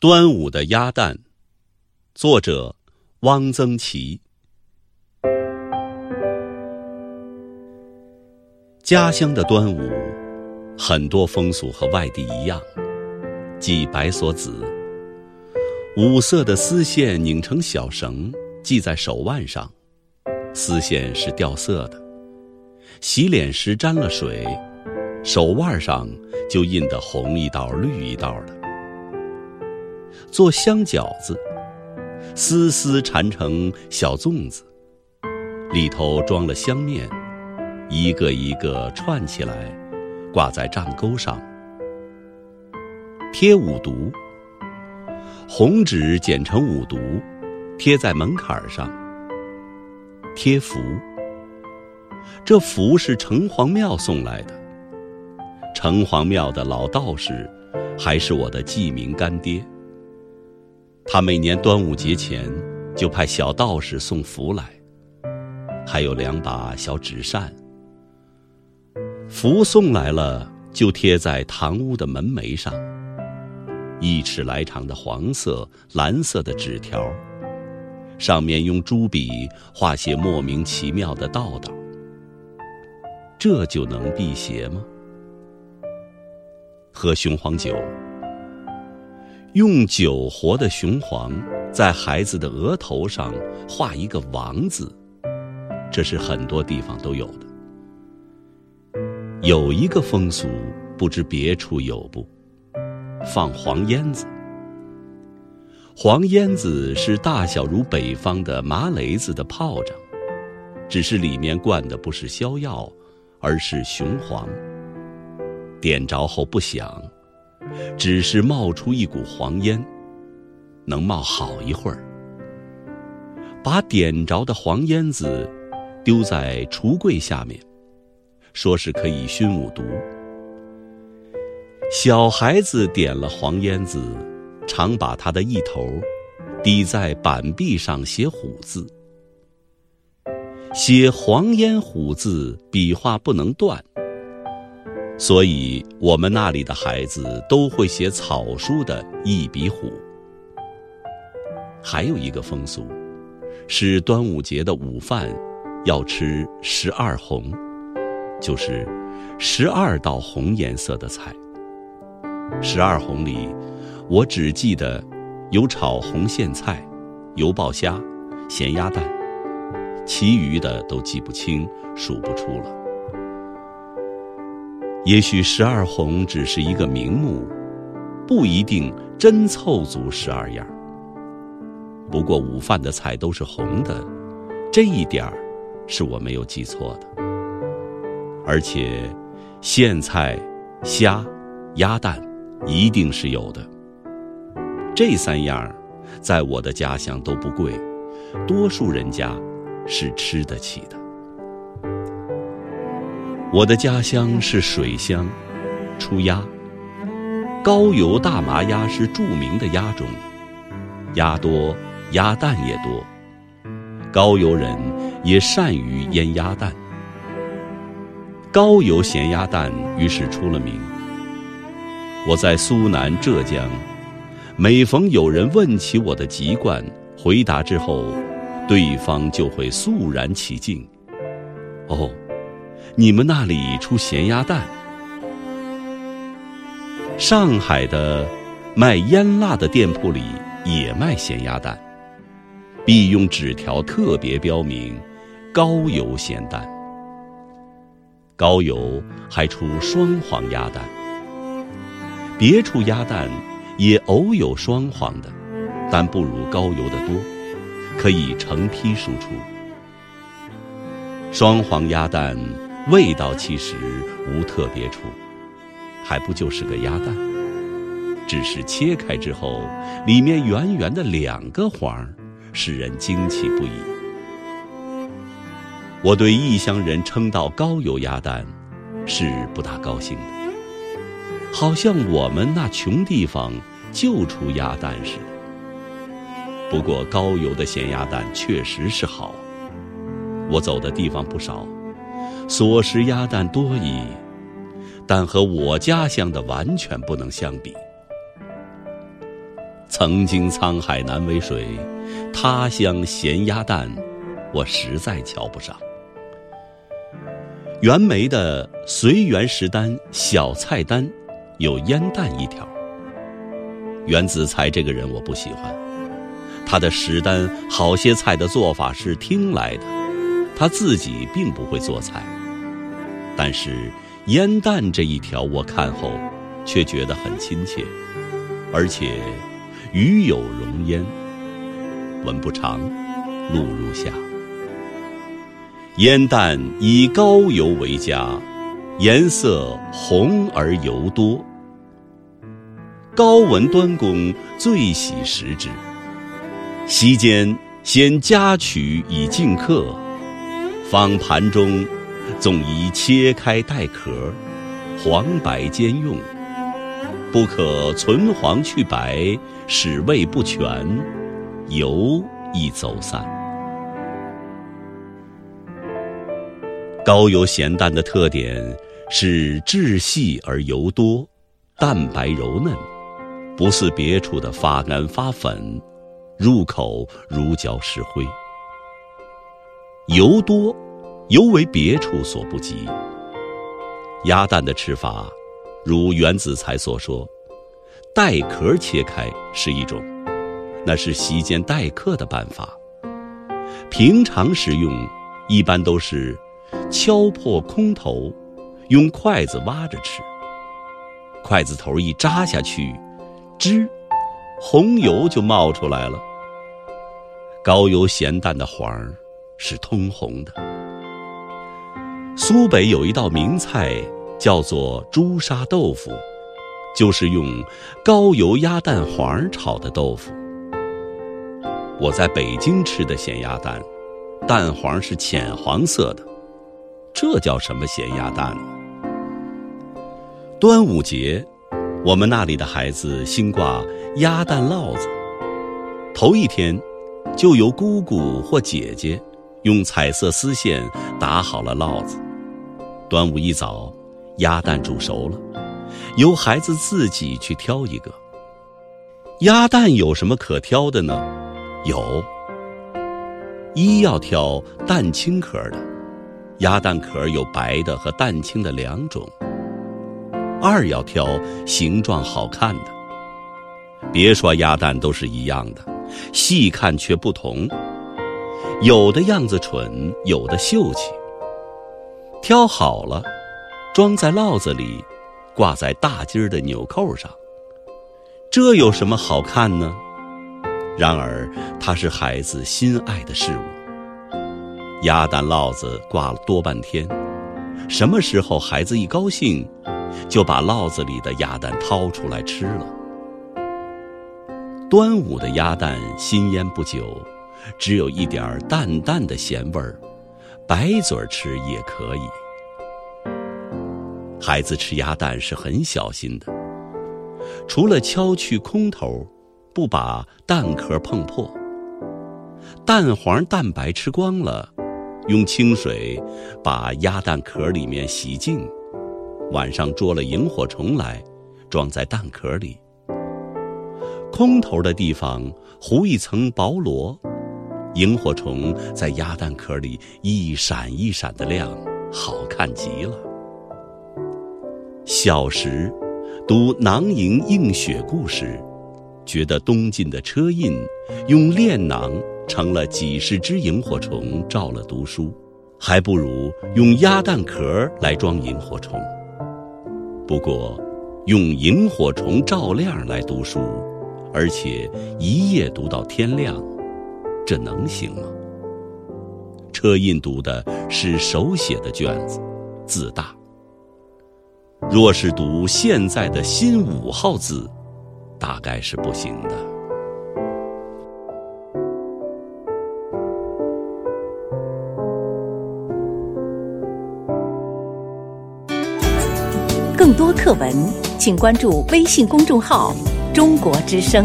端午的鸭蛋，作者汪曾祺。家乡的端午，很多风俗和外地一样，系白锁子，五色的丝线拧成小绳，系在手腕上，丝线是掉色的。洗脸时沾了水，手腕上就印得红一道绿一道的。做香饺子，丝丝缠成小粽子，里头装了香面，一个一个串起来，挂在帐钩上。贴五毒，红纸剪成五毒，贴在门槛上。贴符，这符是城隍庙送来的。城隍庙的老道士，还是我的记名干爹。他每年端午节前就派小道士送福来，还有两把小纸扇。福送来了，就贴在堂屋的门楣上。一尺来长的黄色、蓝色的纸条，上面用朱笔画些莫名其妙的道道。这就能辟邪吗？喝雄黄酒。用酒活的雄黄，在孩子的额头上画一个王字，这是很多地方都有的。有一个风俗，不知别处有不？放黄烟子。黄烟子是大小如北方的麻雷子的炮仗，只是里面灌的不是硝药，而是雄黄。点着后不响。只是冒出一股黄烟，能冒好一会儿。把点着的黄烟子丢在橱柜下面，说是可以熏五毒。小孩子点了黄烟子，常把它的一头抵在板壁上写虎字。写黄烟虎字，笔画不能断。所以，我们那里的孩子都会写草书的一笔虎。还有一个风俗，是端午节的午饭要吃十二红，就是十二道红颜色的菜。十二红里，我只记得有炒红苋菜、油爆虾、咸鸭蛋，其余的都记不清、数不出了。也许十二红只是一个名目，不一定真凑足十二样。不过午饭的菜都是红的，这一点儿是我没有记错的。而且，苋菜、虾、鸭蛋一定是有的。这三样，在我的家乡都不贵，多数人家是吃得起的。我的家乡是水乡，出鸭。高邮大麻鸭是著名的鸭种，鸭多，鸭蛋也多。高邮人也善于腌鸭蛋，高邮咸鸭蛋于是出了名。我在苏南、浙江，每逢有人问起我的籍贯，回答之后，对方就会肃然起敬。哦。你们那里出咸鸭蛋？上海的卖腌腊的店铺里也卖咸鸭蛋，必用纸条特别标明“高邮咸蛋”。高邮还出双黄鸭蛋，别处鸭蛋也偶有双黄的，但不如高邮的多，可以成批输出。双黄鸭蛋。味道其实无特别处，还不就是个鸭蛋，只是切开之后，里面圆圆的两个黄，使人惊奇不已。我对异乡人称道高邮鸭蛋，是不大高兴的，好像我们那穷地方就出鸭蛋似的。不过高邮的咸鸭蛋确实是好，我走的地方不少。所食鸭蛋多矣，但和我家乡的完全不能相比。曾经沧海难为水，他乡咸鸭蛋，我实在瞧不上。袁枚的《随园食单》小菜单有腌蛋一条。袁子才这个人我不喜欢，他的食单好些菜的做法是听来的，他自己并不会做菜。但是腌蛋这一条我看后，却觉得很亲切，而且鱼有容焉。文不长，录如下：腌蛋以高油为佳，颜色红而油多。高文端公最喜食之。席间先夹取以敬客，放盘中，纵宜切开带壳，黄白兼用，不可存黄去白，使味不全，油易走散。高油咸蛋的特点是质细而油多，蛋白柔嫩。不似别处的发干发粉，入口如嚼石灰。油多，尤为别处所不及。鸭蛋的吃法，如袁子才所说，带壳切开是一种，那是席间待客的办法。平常食用，一般都是敲破空头，用筷子挖着吃。筷子头一扎下去。汁，红油就冒出来了。高油咸蛋的黄儿是通红的。苏北有一道名菜叫做朱砂豆腐，就是用高油鸭蛋黄炒的豆腐。我在北京吃的咸鸭蛋，蛋黄是浅黄色的，这叫什么咸鸭蛋？端午节。我们那里的孩子新挂鸭蛋烙子，头一天就由姑姑或姐姐用彩色丝线打好了烙子。端午一早，鸭蛋煮熟了，由孩子自己去挑一个。鸭蛋有什么可挑的呢？有，一要挑蛋清壳的，鸭蛋壳有白的和蛋清的两种。二要挑形状好看的，别说鸭蛋都是一样的，细看却不同，有的样子蠢，有的秀气。挑好了，装在烙子里，挂在大襟儿的纽扣上。这有什么好看呢？然而它是孩子心爱的事物。鸭蛋烙子挂了多半天，什么时候孩子一高兴？就把烙子里的鸭蛋掏出来吃了。端午的鸭蛋新腌不久，只有一点淡淡的咸味儿，白嘴儿吃也可以。孩子吃鸭蛋是很小心的，除了敲去空头，不把蛋壳碰破。蛋黄、蛋白吃光了，用清水把鸭蛋壳里面洗净。晚上捉了萤火虫来，装在蛋壳里。空头的地方糊一层薄膜，萤火虫在鸭蛋壳里一闪一闪的亮，好看极了。小时读囊萤映雪故事，觉得东晋的车胤用炼囊盛了几十只萤火虫照了读书，还不如用鸭蛋壳来装萤火虫。不过，用萤火虫照亮来读书，而且一夜读到天亮，这能行吗？车胤读的是手写的卷子，字大。若是读现在的新五号字，大概是不行的。更多课文，请关注微信公众号“中国之声”。